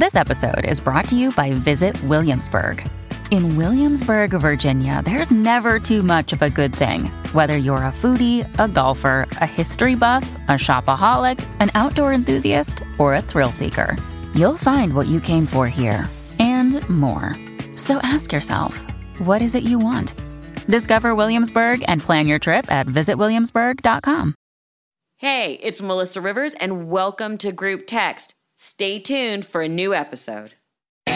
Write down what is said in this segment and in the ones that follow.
This episode is brought to you by Visit Williamsburg. In Williamsburg, Virginia, there's never too much of a good thing. Whether you're a foodie, a golfer, a history buff, a shopaholic, an outdoor enthusiast, or a thrill seeker, you'll find what you came for here and more. So ask yourself, what is it you want? Discover Williamsburg and plan your trip at visitwilliamsburg.com. Hey, it's Melissa Rivers, and welcome to Group Text. Stay tuned for a new episode. Hey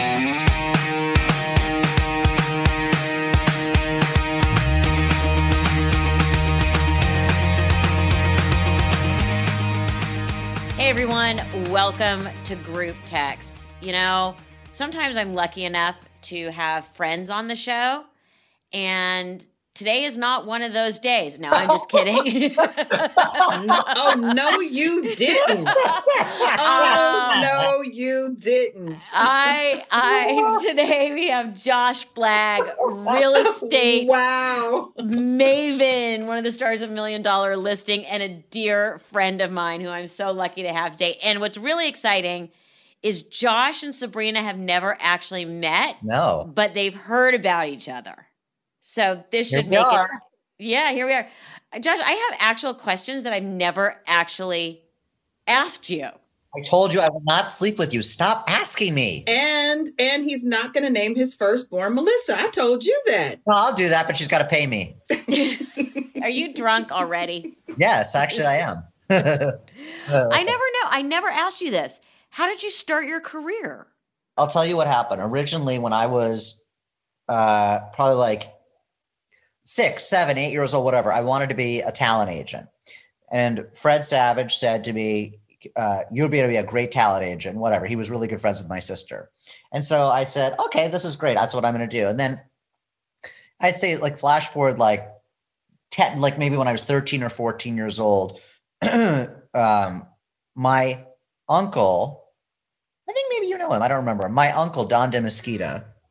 everyone, welcome to Group Text. You know, sometimes I'm lucky enough to have friends on the show, and today is not one of those days. No, I'm just kidding. oh no, you didn't. Oh um, no, you didn't. I I today we have Josh Flagg, real estate Wow. maven, one of the stars of Million Dollar Listing, and a dear friend of mine who I'm so lucky to have today. And what's really exciting is Josh and Sabrina have never actually met, No. but they've heard about each other. So this Here should we make are. it. Yeah, here we are. Josh, I have actual questions that I've never actually asked you. I told you I will not sleep with you. Stop asking me. And and he's not going to name his firstborn Melissa. I told you that. No, I'll do that, but she's got to pay me. Are you drunk already? Yes, actually, I am. I never know. I never asked you this. How did you start your career? I'll tell you what happened. Originally, when I was uh, probably like six, seven, eight years old, whatever, I wanted to be a talent agent. And Fred Savage said to me, uh, You'll be able to be a great talent agent, whatever. He was really good friends with my sister. And so I said, Okay, this is great. That's what I'm going to do. And then I'd say, like, flash forward, like, 10, like maybe when I was 13 or 14 years old, um, my uncle, I think maybe you know him. I don't remember. My uncle, Don De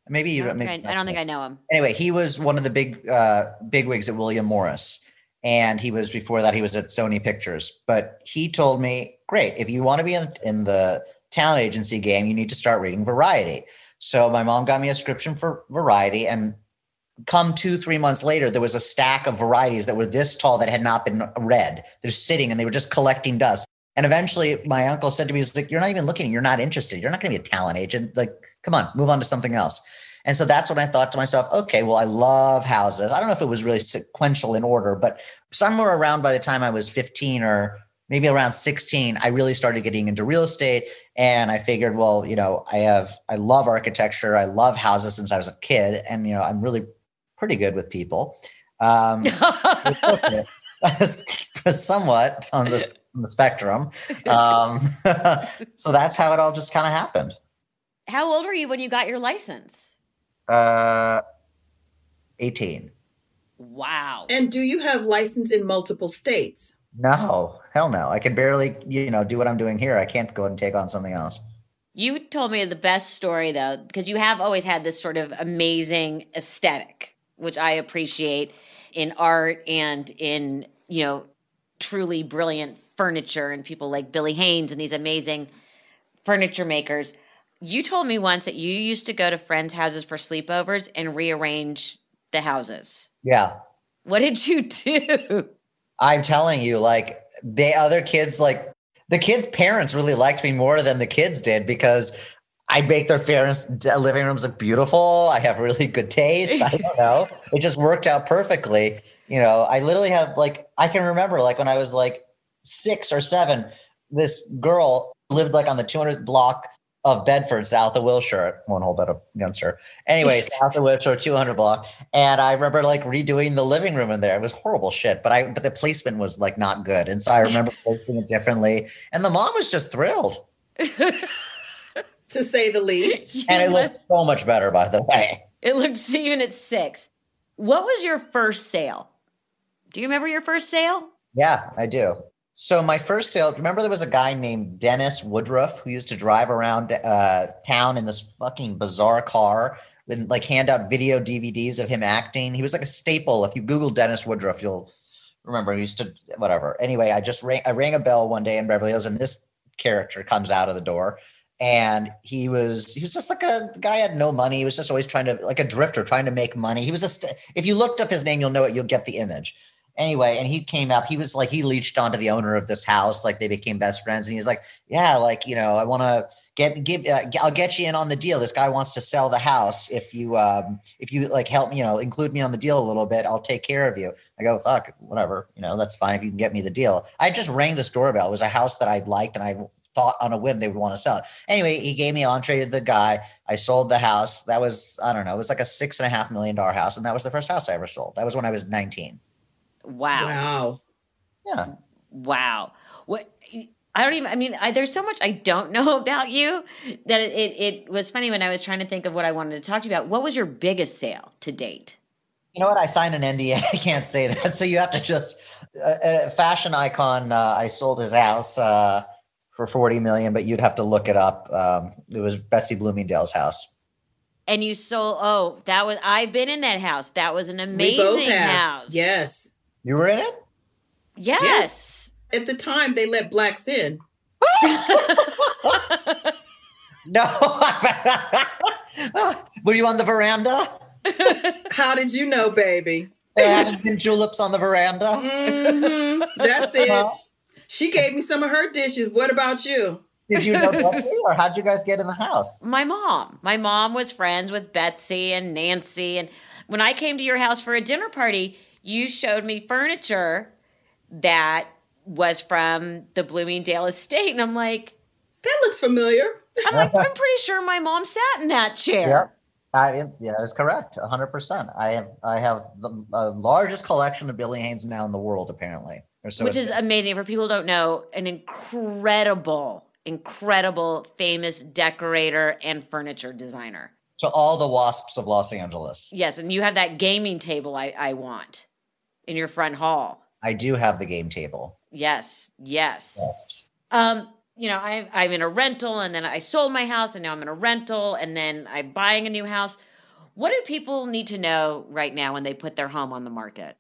Maybe I you don't, maybe think I, I don't think I know him. Anyway, he was one of the big uh, big wigs at William Morris. And he was before that, he was at Sony Pictures. But he told me, great, if you want to be in, in the talent agency game, you need to start reading Variety. So my mom got me a subscription for Variety. And come two, three months later, there was a stack of varieties that were this tall that had not been read. They're sitting and they were just collecting dust. And eventually my uncle said to me, he was like, You're not even looking, you're not interested. You're not going to be a talent agent. Like, come on, move on to something else. And so that's when I thought to myself, okay, well, I love houses. I don't know if it was really sequential in order, but somewhere around by the time I was 15 or maybe around 16, I really started getting into real estate. And I figured, well, you know, I have, I love architecture. I love houses since I was a kid. And, you know, I'm really pretty good with people. Um, somewhat on the, on the spectrum. Um, so that's how it all just kind of happened. How old were you when you got your license? Uh, 18. Wow. And do you have license in multiple states? No, hell no. I can barely, you know, do what I'm doing here. I can't go and take on something else. You told me the best story though, because you have always had this sort of amazing aesthetic, which I appreciate in art and in, you know, truly brilliant furniture and people like Billy Haines and these amazing furniture makers. You told me once that you used to go to friends' houses for sleepovers and rearrange the houses. Yeah. What did you do? I'm telling you, like the other kids, like the kids' parents really liked me more than the kids did because I make their parents' living rooms look beautiful. I have really good taste. I don't know. it just worked out perfectly. You know, I literally have like I can remember like when I was like six or seven, this girl lived like on the 200 block of Bedford, south of Wilshire. I won't hold that up against her. Anyway, south of Wilshire, 200 block. And I remember like redoing the living room in there. It was horrible shit, but I but the placement was like not good. And so I remember placing it differently. And the mom was just thrilled. To say the least. And it looked so much better, by the way. It looked even at six. What was your first sale? Do you remember your first sale? Yeah, I do. So my first sale, remember there was a guy named Dennis Woodruff who used to drive around uh, town in this fucking bizarre car and like hand out video DVDs of him acting. He was like a staple. If you Google Dennis Woodruff, you'll remember he used to whatever. Anyway, I just rang I rang a bell one day in Beverly Hills and this character comes out of the door and he was he was just like a guy had no money. He was just always trying to like a drifter, trying to make money. He was just if you looked up his name, you'll know it. You'll get the image. Anyway, and he came up. He was like he leached onto the owner of this house. Like they became best friends, and he was like, "Yeah, like you know, I want to." Get give uh, I'll get you in on the deal. This guy wants to sell the house. If you um if you like help me, you know, include me on the deal a little bit, I'll take care of you. I go, fuck, whatever, you know, that's fine if you can get me the deal. I just rang this doorbell. It was a house that I liked and I thought on a whim they would want to sell it. Anyway, he gave me entree to the guy. I sold the house. That was, I don't know, it was like a six and a half million dollar house. And that was the first house I ever sold. That was when I was 19. Wow. Wow. Yeah. Wow. What I don't even I mean I, there's so much I don't know about you that it, it it was funny when I was trying to think of what I wanted to talk to you about. What was your biggest sale to date? You know what? I signed an NDA. I can't say that. So you have to just, a, a fashion icon, uh, I sold his house. Uh, for 40 million, but you'd have to look it up. Um, it was Betsy Bloomingdale's house. And you sold, oh, that was, I've been in that house. That was an amazing house. Yes. You were in it? Yes. Yes. At the time, they let blacks in. no. were you on the veranda? How did you know, baby? There haven't been tulips on the veranda. Mm-hmm. That's it. She gave me some of her dishes. What about you? Did you know Betsy, or how'd you guys get in the house? My mom. My mom was friends with Betsy and Nancy. And when I came to your house for a dinner party, you showed me furniture that was from the Bloomingdale estate. And I'm like, that looks familiar. I'm like, I'm pretty sure my mom sat in that chair. Yeah. I, yeah, that's correct. 100%. I have I have the uh, largest collection of Billy Haines now in the world, apparently. So Which is amazing. For people who don't know, an incredible, incredible, famous decorator and furniture designer. To all the WASPs of Los Angeles. Yes, and you have that gaming table I, I want in your front hall. I do have the game table. Yes, yes. yes. Um, you know, I, I'm in a rental, and then I sold my house, and now I'm in a rental, and then I'm buying a new house. What do people need to know right now when they put their home on the market?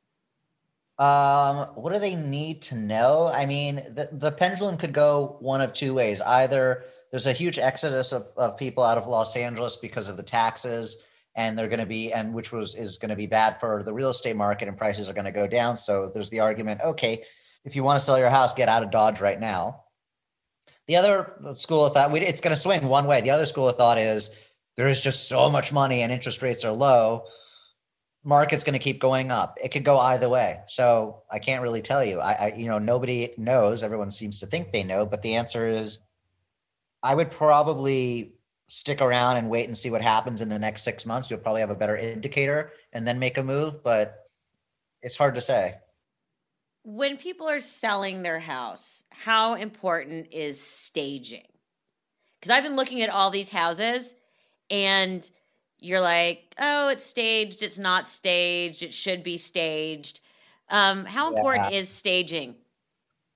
Um, what do they need to know? I mean, the, the pendulum could go one of two ways. Either there's a huge exodus of, of people out of Los Angeles because of the taxes, and they're going to be, and which was is going to be bad for the real estate market, and prices are going to go down. So there's the argument, okay, if you want to sell your house, get out of Dodge right now. The other school of thought, it's going to swing one way. The other school of thought is there is just so much money and interest rates are low market's going to keep going up. It could go either way. So I can't really tell you. I, I, you know, nobody knows. Everyone seems to think they know, but the answer is I would probably stick around and wait and see what happens in the next six months. You'll probably have a better indicator and then make a move, but it's hard to say. When people are selling their house, how important is staging? Because I've been looking at all these houses and – you're like, oh, it's staged, it's not staged, it should be staged. Um, how yeah. important is staging?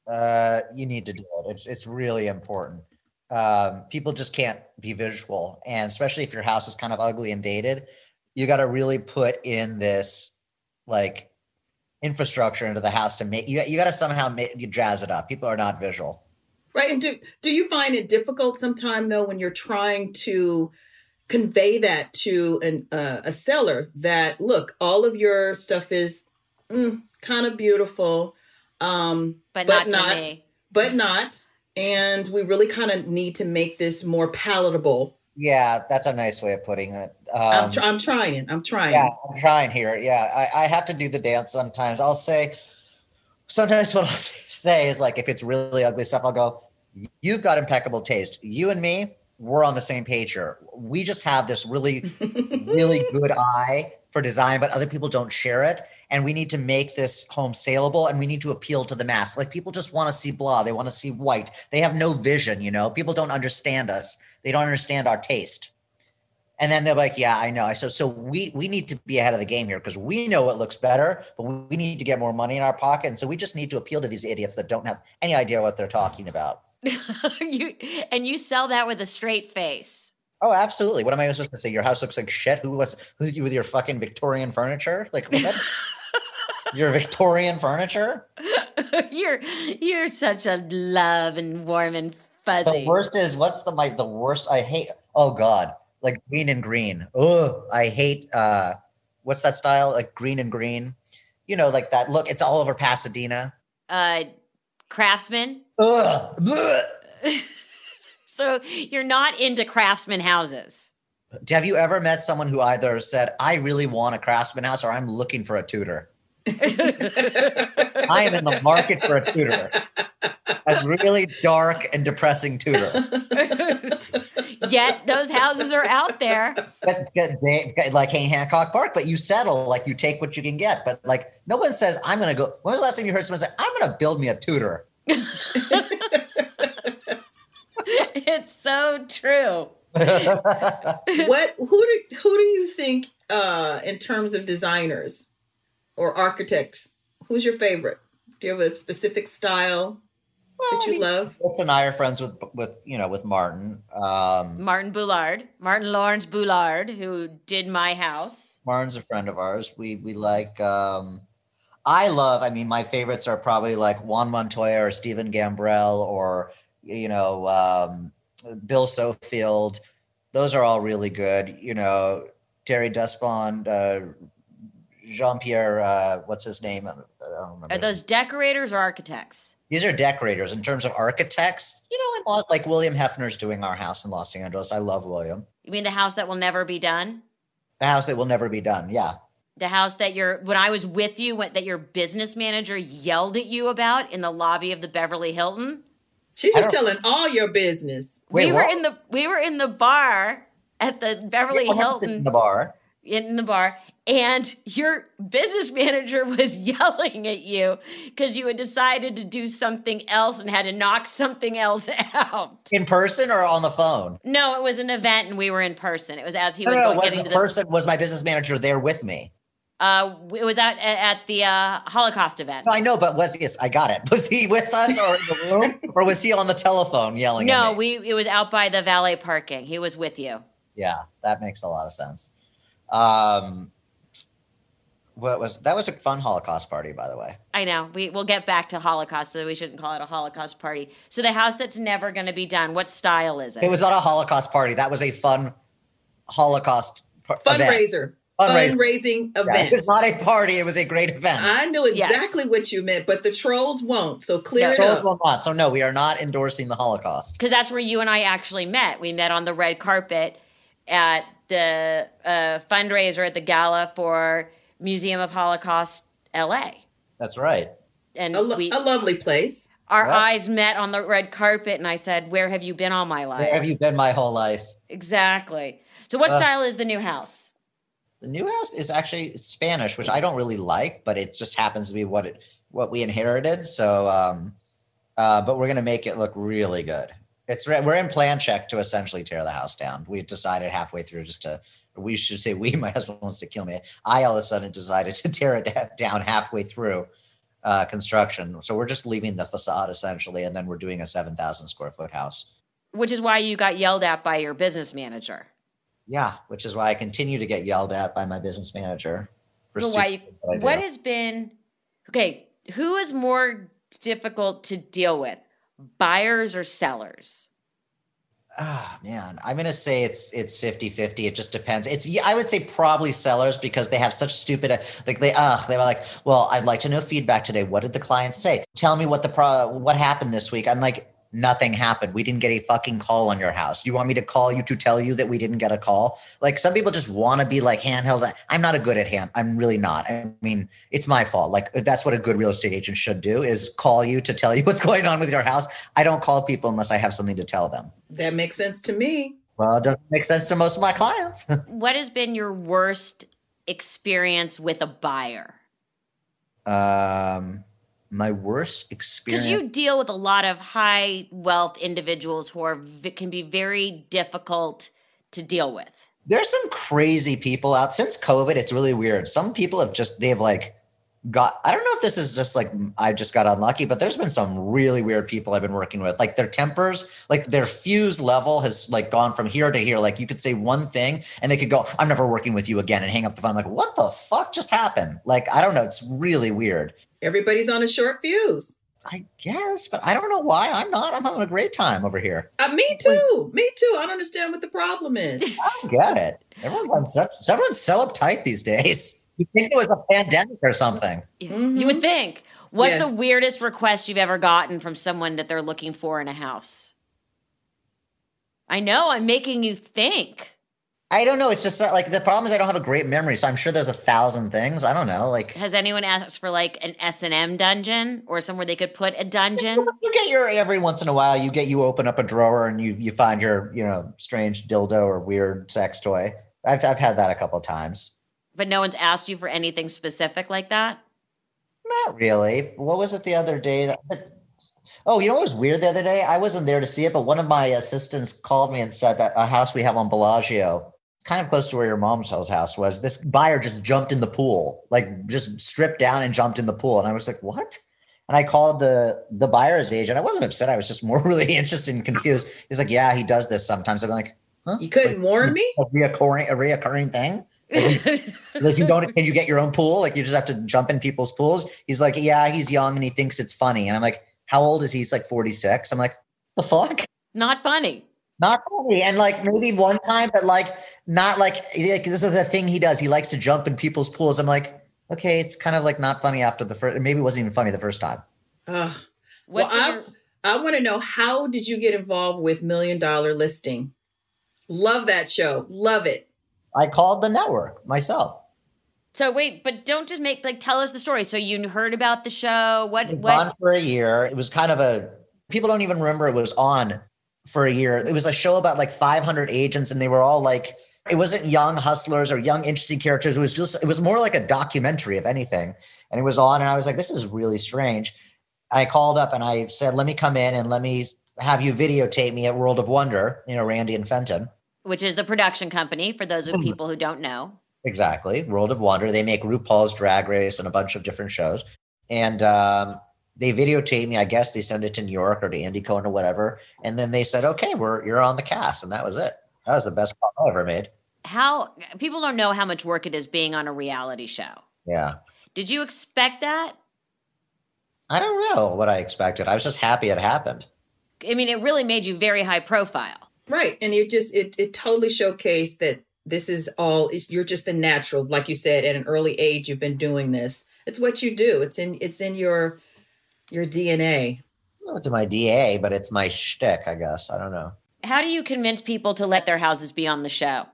Uh, you need to do it. It's, it's really important. Um, people just can't be visual, and especially if your house is kind of ugly and dated, you got to really put in this like infrastructure into the house to make you. You got to somehow make you jazz it up. People are not visual, right? And do do you find it difficult sometime though when you're trying to convey that to an, uh, a seller that look all of your stuff is mm, kind of beautiful um but, but not, not but not and we really kind of need to make this more palatable. Yeah that's a nice way of putting it. Um, I'm, tr- I'm, trying i'm trying. yeah i'm trying here yeah. I, I have to do the dance sometimes. I'll say sometimes what i'll say is like if it's really ugly stuff i'll go you've got impeccable taste. You and me we're on the same page here. We just have this really, really good eye for design, but other people don't share it. And we need to make this home saleable and we need to appeal to the mass. Like people just want to see blah, they want to see white. They have no vision, you know. People don't understand us. They don't understand our taste. And then they're like, "Yeah, I know." So, so we we need to be ahead of the game here because we know what looks better, but we need to get more money in our pocket, and so we just need to appeal to these idiots that don't have any idea what they're talking about. you and you sell that with a straight face. Oh, absolutely. What am I supposed to say? Your house looks like shit. Who was who with your fucking Victorian furniture? Like what? your Victorian furniture? you're you're such a love and warm and fuzzy. The worst is what's the my the worst I hate. Oh God, like Greene and Greene. Oh, I hate. uh What's that style? Like Greene and Greene. You know, like that look. It's all over Pasadena. Uh, craftsman. Ugh. so you're not into craftsman houses. Have you ever met someone who either said, "I really want a craftsman house," or "I'm looking for a Tudor"? I am in the market for a Tudor. A really dark and depressing Tudor. Yet those houses are out there. But, but they, like hey, Hancock Park, but you settle, like you take what you can get. But like no one says, I'm gonna go. When was the last time you heard someone say, I'm gonna build me a Tudor? it's so true. what who do who do you think uh in terms of designers or architects. Who's your favorite? Do you have a specific style well, that you I mean, love? Wilson and I are friends with with you know with Martin. Um Martin Bullard. Martin Lawrence Bullard who did my house. Martin's a friend of ours. We we like um I love I mean my favorites are probably like Juan Montoya or Steven Gambrel or you know um Bill Sofield. Those are all really good. You know, Thierry Despont, uh, Jean Pierre, uh, what's his name? I don't remember. Are those decorators or architects? These are decorators. In terms of architects, you know, I like William Hefner's doing our house in Los Angeles. I love William. You mean the house that will never be done? The house that will never be done. Yeah. The house that your when I was with you, that your business manager yelled at you about in the lobby of the Beverly Hilton. She's just telling all your business. Wait, we were what? in the we were in the bar at the Beverly yeah, Hilton. In the bar. In the bar, and your business manager was yelling at you because you had decided to do something else and had to knock something else out. In person or on the phone? No, it was an event and we were in person. It was as he was no, no, going getting the to the person was my business manager there with me. Uh, it was at at the uh, Holocaust event. No, I know, but was yes, I got it. Was he with us or in the room, or was he on the telephone yelling? No, we it was out by the valet parking. He was with you. Yeah, that makes a lot of sense. Um, what was that? Was a fun Holocaust party, by the way. I know. We we'll get back to Holocaust, so we shouldn't call it a Holocaust party. So the house that's never going to be done. What style is it? It was not a Holocaust party. That was a fun Holocaust par- fundraiser. Event fundraising, fundraising event. Yeah, it was not a party; it was a great event. I knew exactly yes. what you meant, but the trolls won't. So clear no, it trolls up. Will not. So no, we are not endorsing the Holocaust because that's where you and I actually met. We met on the red carpet at the uh, fundraiser at the gala for Museum of Holocaust LA. That's right. And a, lo- we, a lovely place. Our eyes met on the red carpet, and I said, "Where have you been all my life? Where have you been my whole life?" Exactly. So, what uh, style is the new house? The new house is actually it's Spanish, which I don't really like, but it just happens to be what it what we inherited. So, um, uh, but we're gonna make it look really good. It's we're in plan check to essentially tear the house down. We decided halfway through just to we should say we. My husband wants to kill me. I all of a sudden decided to tear it down halfway through uh, construction. So we're just leaving the facade essentially, and then we're doing a seven thousand square foot house. Which is why you got yelled at by your business manager. Yeah, which is why I continue to get yelled at by my business manager. For why you, what has been okay? Who is more difficult to deal with, buyers or sellers? Ah, oh, man, I'm gonna say it's it's 50-50. It just depends. It's I would say probably sellers because they have such stupid like they uh they were like, well, I'd like to know feedback today. What did the client say? Tell me what the pro what happened this week. I'm like, nothing happened. We didn't get a fucking call on your house. You want me to call you to tell you that we didn't get a call? Like some people just want to be like handheld. I'm not a good at hand. I'm really not. I mean, it's my fault. Like that's what a good real estate agent should do is call you to tell you what's going on with your house. I don't call people unless I have something to tell them. That makes sense to me. Well, it doesn't make sense to most of my clients. what has been your worst experience with a buyer? Um my worst experience because you deal with a lot of high wealth individuals who are can be very difficult to deal with. There's some crazy people out since covid it's really weird. Some people have just they've like got i don't know if this is just like i just got unlucky but there's been some really weird people i've been working with. Like their tempers like their fuse level has like gone from here to here. Like you could say one thing and they could go i'm never working with you again and hang up the phone. I'm like what the fuck just happened? Like i don't know it's really weird Everybody's on a short fuse. I guess, but I don't know why I'm not. I'm having a great time over here. Uh, me too. Me too. I don't understand what the problem is. I don't get it. Everyone's on such, everyone's so uptight these days. You think it was a pandemic or something? You, Mhm. you would think. What's Yes. the weirdest request you've ever gotten from someone that they're looking for in a house? I know, I'm making you think. I don't know. It's just that, like the problem is I don't have a great memory, so I'm sure there's a thousand things. I don't know. Like Has anyone asked for like an S and M dungeon or somewhere they could put a dungeon? you get your every once in a while you get you open up a drawer and you you find your you know strange dildo or weird sex toy. I've I've had that a couple times. but no one's asked you for anything specific like that? Not really. What was it the other day? That, oh, you know what was weird the other day? I wasn't there to see it, but one of my assistants called me and said that a house we have on Bellagio, kind of close to where your mom's house was, this buyer just jumped in the pool, like just stripped down and jumped in the pool. And I was like, what? And I called the the buyer's agent. I wasn't upset. I was just more really interested and confused. He's like, yeah, he does this sometimes. I'm like, huh? You couldn't warn me? A reoccurring, a reoccurring thing? Like you don't can you get your own pool? Like you just have to jump in people's pools. He's like, Yeah, he's young and he thinks it's funny. And I'm like, How old is he? He's like 46. I'm like, the fuck? Not funny. Not funny. And like maybe one time, but like not like, like this is the thing he does. He likes to jump in people's pools. I'm like, okay, it's kind of like not funny after the first maybe it wasn't even funny the first time. Ugh. What's well, your- I, I want to know how did you get involved with Million Dollar Listing? Love that show. Love it. I called the network myself. so wait, but don't just make like tell us the story. So you heard about the show? What It was what on for a year. It was kind of a people don't even remember it was on for a year. It was a show about like 500 agents, and they were all like, it wasn't young hustlers or young interesting characters. It was just, it was more like a documentary, of anything. And it was on, and I was like, this is really strange. I called up and I said, let me come in and let me have you videotape me at World of Wonder, you know, Randy and Fenton. which is the production company for those of people who don't know. Exactly. World of Wonder. They make RuPaul's Drag Race and a bunch of different shows. And um, they videotape me. I guess they send it to New York or to Andy Cohen or whatever. And then they said, okay, we're you're on the cast. And that was it. That was the best call I ever made. How people don't know how much work it is being on a reality show. Yeah. Did you expect that? I don't know what I expected. I was just happy it happened. I mean, it really made you very high profile. Right. And it just it it totally showcased that this is all is you're just a natural, like you said, at an early age you've been doing this. It's what you do. It's in it's in your your DNA. I don't know if it's my DA, but it's my shtick, I guess. I don't know. How do you convince people to let their houses be on the show?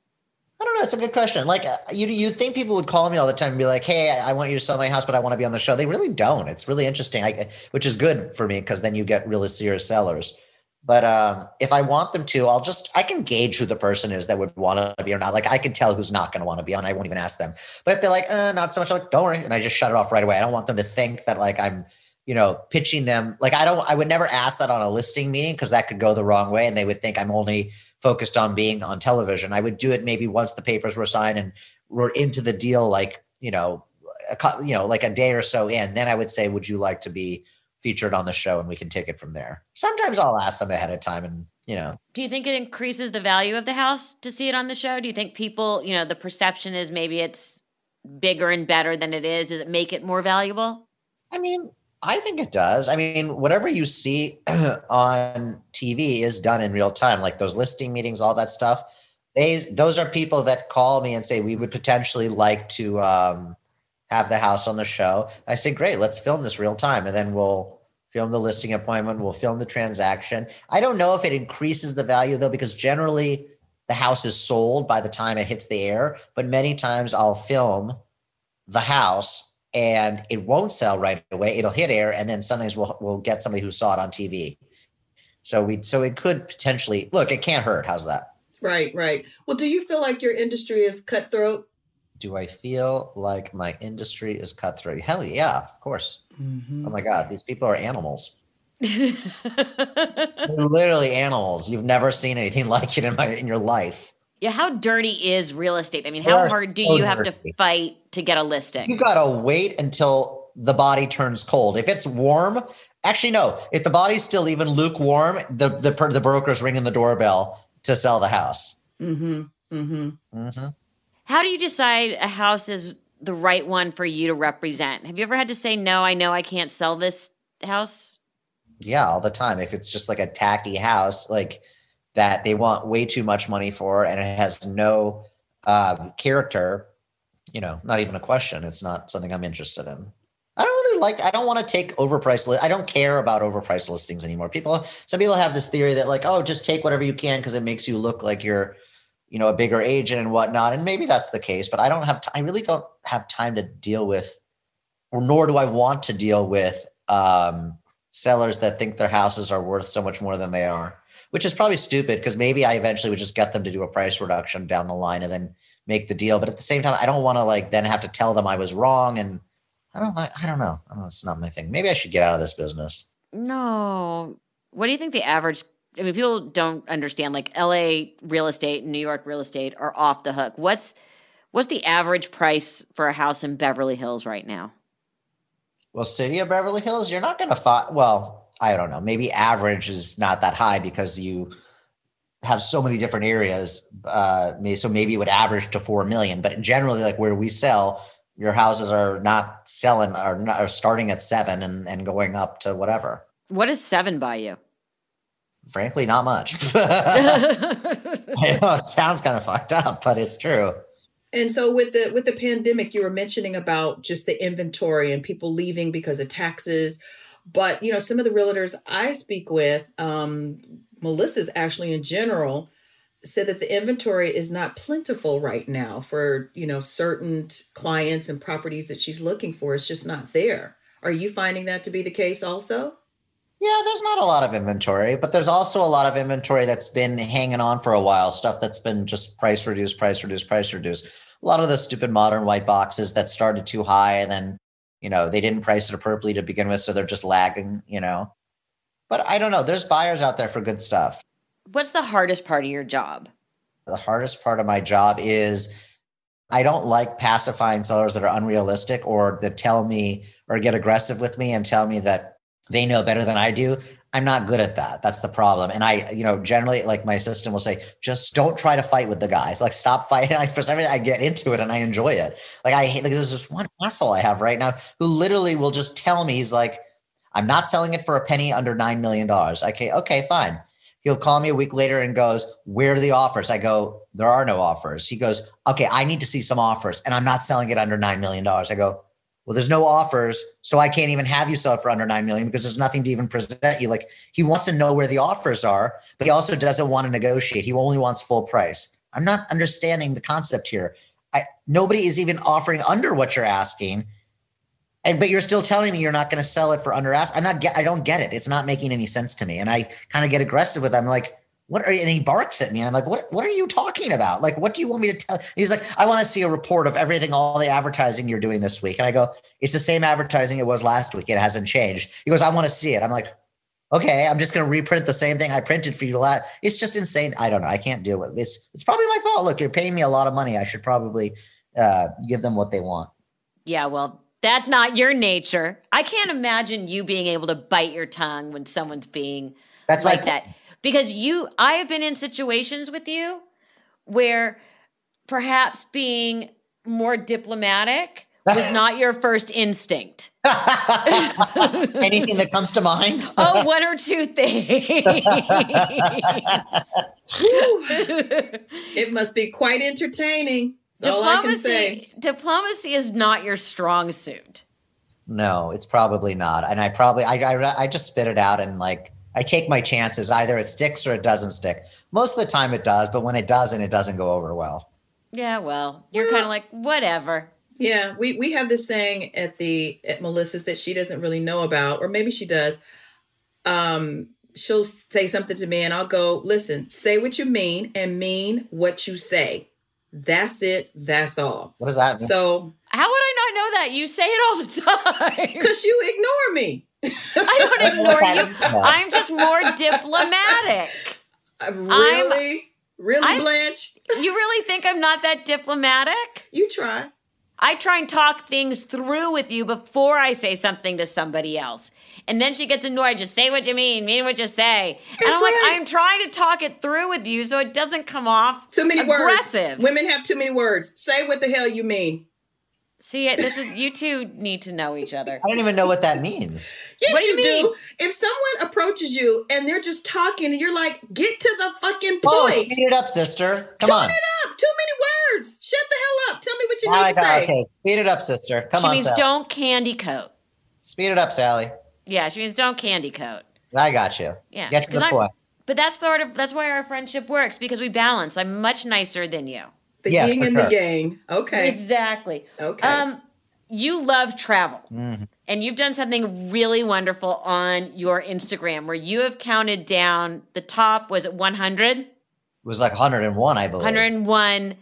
I don't know. It's a good question. Like uh, you, you think people would call me all the time and be like, "Hey, I I want you to sell my house, but I want to be on the show." They really don't. It's really interesting, I, which is good for me because then you get really serious sellers. But um, if I want them to, I'll just I can gauge who the person is that would want to be or not. Like I can tell who's not going to want to be on. I won't even ask them. But if they're like, uh, not so much, I'm like don't worry, and I just shut it off right away. I don't want them to think that like I'm, you know, pitching them. Like I don't. I would never ask that on a listing meeting because that could go the wrong way, and they would think I'm only focused on being on television. I would do it maybe once the papers were signed and we're into the deal, like you know, a, you know, like a day or so in. Then I would say, "Would you like to be featured on the show?" And we can take it from there. Sometimes I'll ask them ahead of time, and you know, Do you think it increases the value of the house to see it on the show? Do you think people, you know, the perception is maybe it's bigger and better than it is? Does it make it more valuable? I mean, I think it does. I mean, whatever you see on TV is done in real time, like those listing meetings, all that stuff. They those are people that call me and say we would potentially like to um, have the house on the show. I say, great, let's film this real time, and then we'll film the listing appointment. We'll film the transaction. I don't know if it increases the value though, because generally the house is sold by the time it hits the air. But many times I'll film the house and it won't sell right away. It'll hit air, and then sometimes we'll we'll get somebody who saw it on TV. So we so it could potentially look. It can't hurt. How's that? Right, right. Well, do you feel like your industry is cutthroat? Do I feel like my industry is cutthroat? Hell yeah, of course. Mm-hmm. Oh my god, these people are animals. They're literally animals. You've never seen anything like it in my in your life. Yeah, how dirty is real estate? I mean, how hard do so you have to fight to get a listing? You gotta wait until the body turns cold. If it's warm, actually no. If the body's still even lukewarm, the the the broker's ringing the doorbell to sell the house. Mm-hmm. Mm-hmm. Mm-hmm. How do you decide a house is the right one for you to represent? Have you ever had to say no? I know I can't sell this house. Yeah, all the time. If it's just like a tacky house, like that they want way too much money for and it has no uh, character, you know, not even a question. It's not something I'm interested in. I don't really like. I don't want to take overpriced. Li- I don't care about overpriced listings anymore. People, some people have this theory that like, oh, just take whatever you can because it makes you look like you're, you know, a bigger agent and whatnot. And maybe that's the case, but I don't have. T- I really don't have time to deal with, or nor do I want to deal with um, sellers that think their houses are worth so much more than they are. Which is probably stupid because maybe I eventually would just get them to do a price reduction down the line and then make the deal. But at the same time, I don't want to like then have to tell them I was wrong and I don't I, I don't know. I don't know. It's not my thing. Maybe I should get out of this business. No. What do you think the average I mean people don't understand like LA real estate and New York real estate are off the hook. What's what's the average price for a house in Beverly Hills right now? Well, city of Beverly Hills, you're not going to find well, I don't know. Maybe average is not that high because you have so many different areas. Uh, so maybe it would average to 4 million, but generally like where we sell, your houses are not selling are, not, are starting at seven and, and going up to whatever. What is seven by you? Frankly, not much. I know it sounds kind of fucked up, but it's true. And so with the with the pandemic, you were mentioning about just the inventory and people leaving because of taxes. But you know, some of the realtors I speak with, um, Melissa's actually in general, said that the inventory is not plentiful right now for you know certain clients and properties that she's looking for. It's just not there. Are you finding that to be the case also? Yeah there's not a lot of inventory but there's also a lot of inventory that's been hanging on for a while stuff that's been just price reduced price reduced price reduced a lot of the stupid modern white boxes that started too high and then you know they didn't price it appropriately to begin with so they're just lagging you know but i don't know there's buyers out there for good stuff What's the hardest part of your job? The hardest part of my job is I don't like pacifying sellers that are unrealistic or that tell me or get aggressive with me and tell me that they know better than I do. I'm not good at that. That's the problem. And I, you know, generally like my assistant will say, just don't try to fight with the guys. Like stop fighting. I, for some reason, I get into it and I enjoy it. Like I hate, like there's this one asshole I have right now who literally will just tell me, he's like, I'm not selling it for a penny under $9 million. Okay. Okay, fine. He'll call me a week later and goes, Where are the offers? I go, There are no offers. He goes, Okay, I need to see some offers. And I'm not selling it under $9 million. I go, Well, there's no offers. So I can't even have you sell for under 9 million because there's nothing to even present you. Like he wants to know where the offers are, but he also doesn't want to negotiate. He only wants full price. I'm not understanding the concept here. I, nobody is even offering under what you're asking and but you're still telling me you're not going to sell it for under ask. I'm not. Get, I don't get it. It's not making any sense to me. And I kind of get aggressive with. I'm like, what are you? And he barks at me. And I'm like, what? What are you talking about? Like, what do you want me to tell? He's like, I want to see a report of everything, all the advertising you're doing this week. And I go, it's the same advertising it was last week. It hasn't changed. He goes, I want to see it. I'm like, okay, I'm just going to reprint the same thing I printed for you last. It's just insane. I don't know. I can't do it. It's it's probably my fault. Look, you're paying me a lot of money. I should probably uh, give them what they want. Yeah, well, that's not your nature. I can't imagine you being able to bite your tongue when someone's being That's like that. Because you I have been in situations with you where perhaps being more diplomatic was not your first instinct. Anything that comes to mind? oh, one or two things. it must be quite entertaining diplomacy diplomacy is not your strong suit no it's probably not and i probably I, I i just spit it out and like i take my chances either it sticks or it doesn't stick most of the time it does but when it doesn't it doesn't go over well yeah well you're kind of like whatever yeah we we have this saying at the at melissa's that she doesn't really know about or maybe she does um she'll say something to me and i'll go listen say what you mean and mean what you say that's it. That's all. What does that mean? So, how would I not know that? You say it all the time. Because you ignore me. I don't ignore you. I'm just more diplomatic. Really? I'm, really, I'm, Blanche? You really think I'm not that diplomatic? You try. I try and talk things through with you before I say something to somebody else. And then she gets annoyed. Just say what you mean, mean what you say. That's and I'm right. like, I'm trying to talk it through with you so it doesn't come off too many aggressive. words. Women have too many words. Say what the hell you mean. See, this is you two need to know each other. I don't even know what that means. Yes, What do you, you mean? do. If someone approaches you and they're just talking and you're like, get to the fucking Oh, point. speed it up, sister. Come Tune on. it up. Too many words. Shut the hell up. Tell me what you Oh, I need to got- say. okay, speed it up, sister. Come she on, She means Sally. don't candy coat. Speed it up, Sally. Yeah, she means don't candy coat. I got you. Yeah, Get to 'cause the I'm- point. But that's part of that's why our friendship works because we balance. I'm much nicer than you. The Yes, yin and sure. the yang. Okay. Exactly. Okay. Um, you love travel, Mhm. and you've done something really wonderful on your Instagram where you have counted down the top. Was it 100? It was like 101, I believe. 101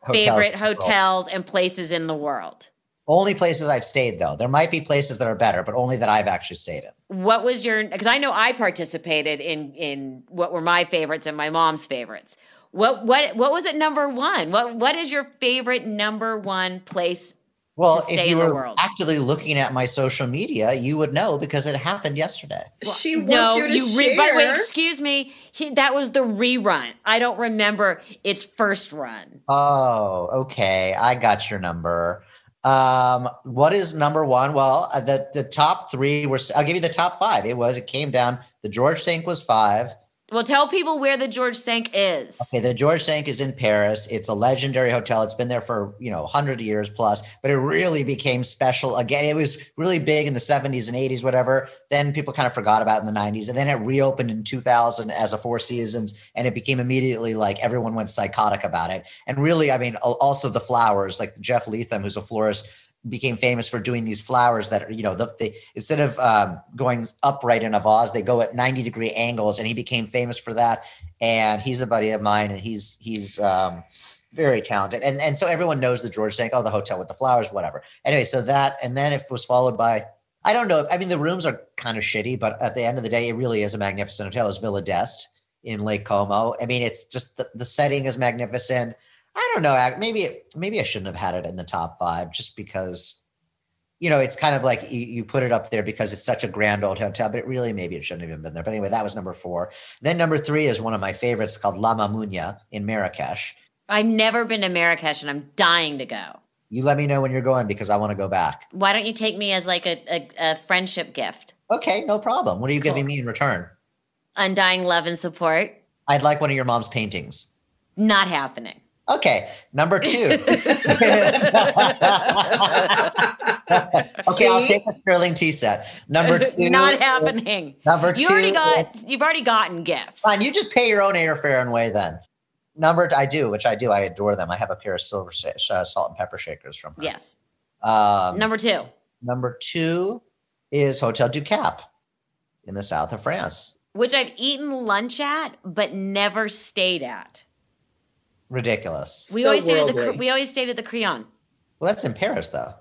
Hotels favorite in the world. hotels and places in the world. Only places I've stayed, though. There might be places that are better, but only that I've actually stayed in. What was your? Because I know I participated in in what were my favorites and my mom's favorites. What what what was it? Number one. What what is your favorite number one place? Well, To if you in the were world. actively looking at my social media, you would know because it happened yesterday. she wants you to re- share. but wait, excuse me. He, that was the rerun. I don't remember its first run. Oh, okay. I got your number. Um, what is number one? Well, uh, the the top three were. I'll give you the top five. It was. It came down. The George Cinq was five. Well, tell people where the George Cinq is. Okay, the George Cinq is in Paris. It's a legendary hotel. It's been there for, you know, 100 years plus, but it really became special again. It was really big in the 70s and 80s, whatever. Then people kind of forgot about it in the 90s. And then it reopened in 2000 as a Four Seasons, and it became immediately like everyone went psychotic about it. And really, I mean, also the flowers, like Jeff Leatham, who's a florist, became famous for doing these flowers that are, you know, the, they instead of um, going upright in a vase, they go at 90 degree angles. And he became famous for that. And he's a buddy of mine, and he's he's um, very talented. And and so everyone knows the George Cinq, "Oh, the hotel with the flowers, whatever." Anyway, so that and then it was followed by. I don't know. I mean, the rooms are kind of shitty, but at the end of the day, it really is a magnificent hotel. It's Villa d'Este in Lake Como. I mean, it's just the, the setting is magnificent. I don't know. Maybe maybe I shouldn't have had it in the top five just because, you know, it's kind of like you, you put it up there because it's such a grand old hotel, but really maybe it shouldn't have even been there. But anyway, that was number four. Then number three is one of my favorites called La Mamounia in Marrakesh. I've never been to Marrakesh and I'm dying to go. You let me know when you're going because I want to go back. Why don't you take me as like a, a, a friendship gift? Okay, no problem. What are you giving me in return? Undying love and support? I'd like one of your mom's paintings. Not happening. Okay, number two. okay, I'll take a Sterling tea set. Number two. Not is- happening. Number You two. already is- got you've already gotten gifts. Fine, you just pay your own airfare and way then. Number I do, which I do. I adore them. I have a pair of silver uh, salt and pepper shakers from her. Yes. Um, Number two. number two is Hotel du Cap in the south of France. Which I've eaten lunch at, but never stayed at. Ridiculous. We So always stayed at the worldly. we always stayed at the Crillon. Well, that's in Paris, though.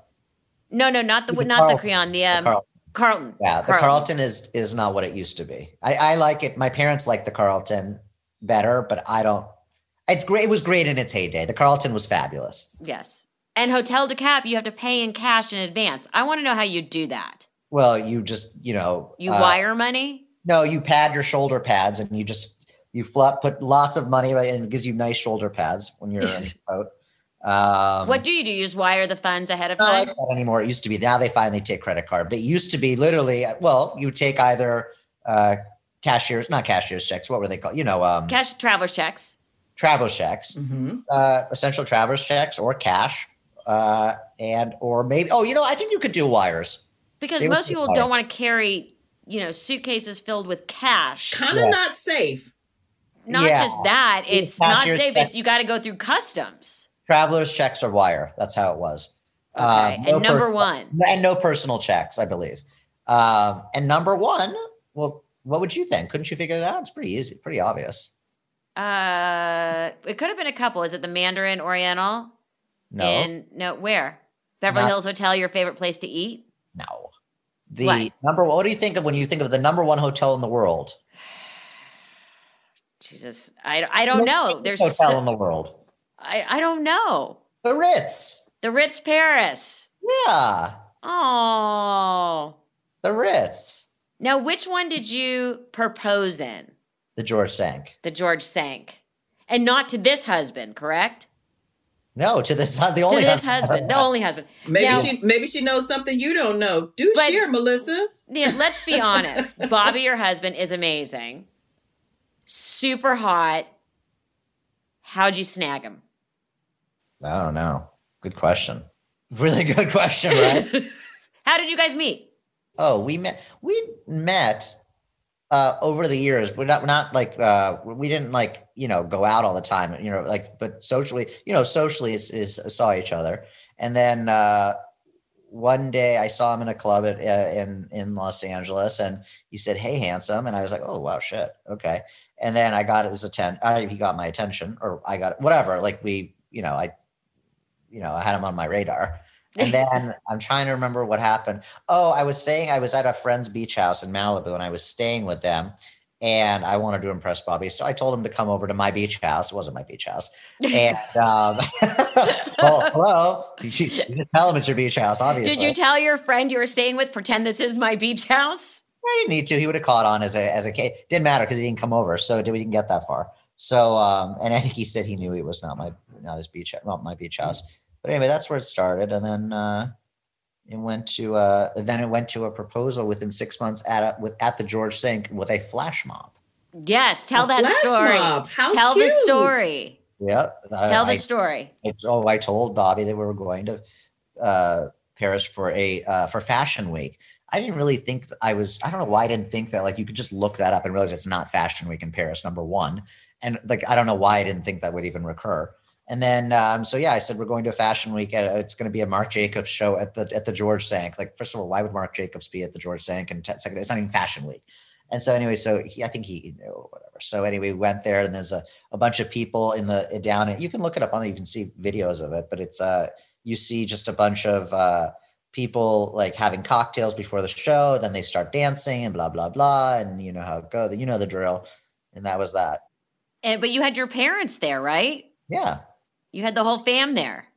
No, no, not the, The not the Carlton. Crillon, the The um, Carlton. Carlton. Yeah, the Carlton. is is not what it used to be. I, I like it. My parents like the Carlton better, but I don't. It's great. It was great in its heyday. The Carlton was fabulous. Yes. And Hotel du Cap, you have to pay in cash in advance. I want to know how you do that. Well, you just you know You uh, wire money? No, you pad your shoulder pads and you just you flat, put lots of money right, and it gives you nice shoulder pads when you're in the boat. Um, what do you do? You just wire the funds ahead of not time? like that anymore. It used to be. Now they finally take credit card, but it used to be literally. Well, you take either uh, cashiers, not cashiers checks. What were they called? You know, um, Cash traveler's checks. travel checks, Mhm. uh, essential travelers checks, or cash, uh, and or maybe. Oh, you know, I think you could do wires. Because They most people wires. don't want to carry, you know, suitcases filled with cash. Kind of Yeah. not safe. Not Yeah. just that, it's not safe. It's you got to go through customs. Travelers checks or wire. That's how it was. Okay. Um, no and number one. and no personal checks, I believe. Um, and number one, well, what would you think? Couldn't you figure it out? It's pretty easy, pretty obvious. Uh, it could have been a couple. Is it the Mandarin Oriental? No, In no, where? Beverly Not- Hills Hotel, your favorite place to eat? no. The What? number. What do you think of when you think of the number one hotel in the world? Jesus, I, I don't know. There's a hotel so, in the world. I, I don't know. The Ritz. The Ritz Paris. Yeah, Oh. the Ritz. Now, which one did you propose in? The George Cinq. The George Cinq. And not to this husband, correct? No, to this the to only this husband, the only husband. Maybe Now- she maybe she knows something you don't know. Do But- share, Melissa. Yeah, let's be honest. Bobby, your husband, is amazing. Super hot. How'd you snag him? I don't know. Good question. Really good question, right? How did you guys meet? oh, we met. We met uh, over the years. We're not, we're not like uh, we didn't like you know go out all the time. You know, like but socially, you know, socially is, is saw each other, and then uh, one day I saw him in a club at, uh, in in Los Angeles, and he said, "Hey, handsome," and I was like, "Oh wow, shit, okay." And then I got his attention. He got my attention, or I got whatever. Like we, you know, I, you know, I had him on my radar. And then I'm trying to remember what happened. Oh, I was staying. I was at a friend's beach house in Malibu, and I was staying with them. And I wanted to impress Bobby, so I told him to come over to my beach house. It wasn't my beach house. And um, well, hello, you, you tell him it's your beach house. Obviously, Did you tell your friend you were staying with, pretend this is my beach house? I didn't need to. He would have caught on as a as a kid. Didn't matter because he didn't come over, so we didn't get that far. So, um, and I think he said he knew it was not my not his beach not my beach house. But anyway, that's where it started, and then uh, it went to uh, then it went to a proposal within six months at a, with at the George Cinq with a flash mob. Yes, tell A that flash story. mob. How tell the story. Yeah, Tell the story. I, oh, I told Bobby that we were going to uh, Paris for a uh, for Fashion Week. I didn't really think I was. I don't know why I didn't think that. Like you could just look that up and realize it's not Fashion Week in Paris. Number one, and like I don't know why I didn't think that would even recur. And then um, so yeah, I said we're going to Fashion Week. At, it's going to be a Marc Jacobs show at the at the George Cinq. Like first of all, why would Marc Jacobs be at the George Cinq? And t- second, it's not even Fashion Week. And so anyway, so he, I think he knew or whatever. So anyway, we went there, and there's a, a bunch of people in the down. You can look it up on. there. You can see videos of it, but it's uh you see just a bunch of uh people like having cocktails before the show. Then they start dancing and blah blah blah, and you know how it goes. You know the drill. And that was that. And but you had your parents there, right? Yeah, You had the whole fam there.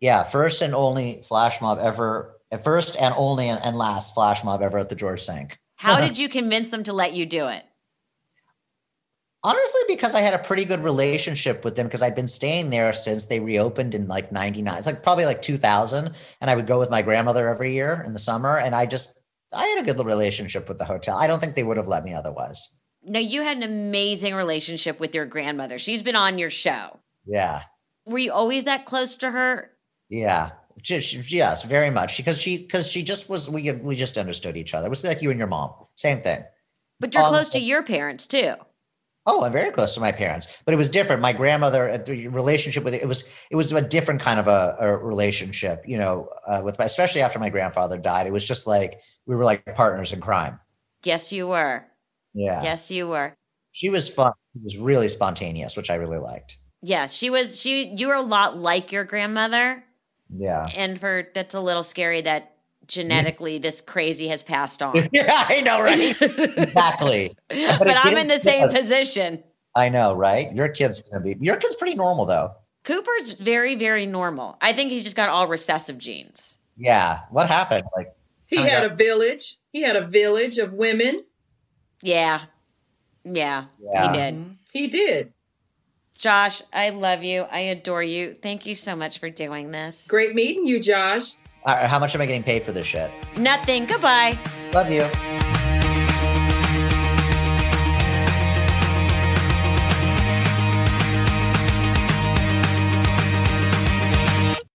yeah. First and only flash mob ever. First and only and last flash mob ever at the George Cinq. How did you convince them to let you do it? Honestly, because I had a pretty good relationship with them because I'd been staying there since they reopened in like 99. It's like probably like 2000. And I would go with my grandmother every year in the summer. And I just, I had a good relationship with the hotel. I don't think they would have let me otherwise. Now you had an amazing relationship with your grandmother. She's been on your show. Yeah. Were you always that close to her? Yeah. Just, yes, very much. Because she, because she just was, we, we just understood each other. It was like you and your mom. Same thing. But you're Um, close to your parents too. Oh, I'm very close to my parents, but it was different. My grandmother, uh, the relationship with it, it was it was a different kind of a, a relationship, you know, uh, with my, especially after my grandfather died. It was just like we were like partners in crime. Yes, you were. Yeah, Yes, you were. she was fun. She was really spontaneous, which I really liked. Yes, she was. She. You were a lot like your grandmother, Yeah, and for that's a little scary that genetically this crazy has passed on. yeah, I know, right? exactly. but it I'm in the same yeah. position. I know, right? Your kid's gonna be your kid's pretty normal though. Cooper's very, very normal. I think he's just got all recessive genes. Yeah, what happened? Like, He had yeah. a village. He had a village of women. Yeah. Yeah, Yeah. he did. Mm-hmm. He did. Josh, I love you. I adore you. Thank you so much for doing this. Great meeting you, Josh. How much am I getting paid for this shit? Nothing. Goodbye. Love you.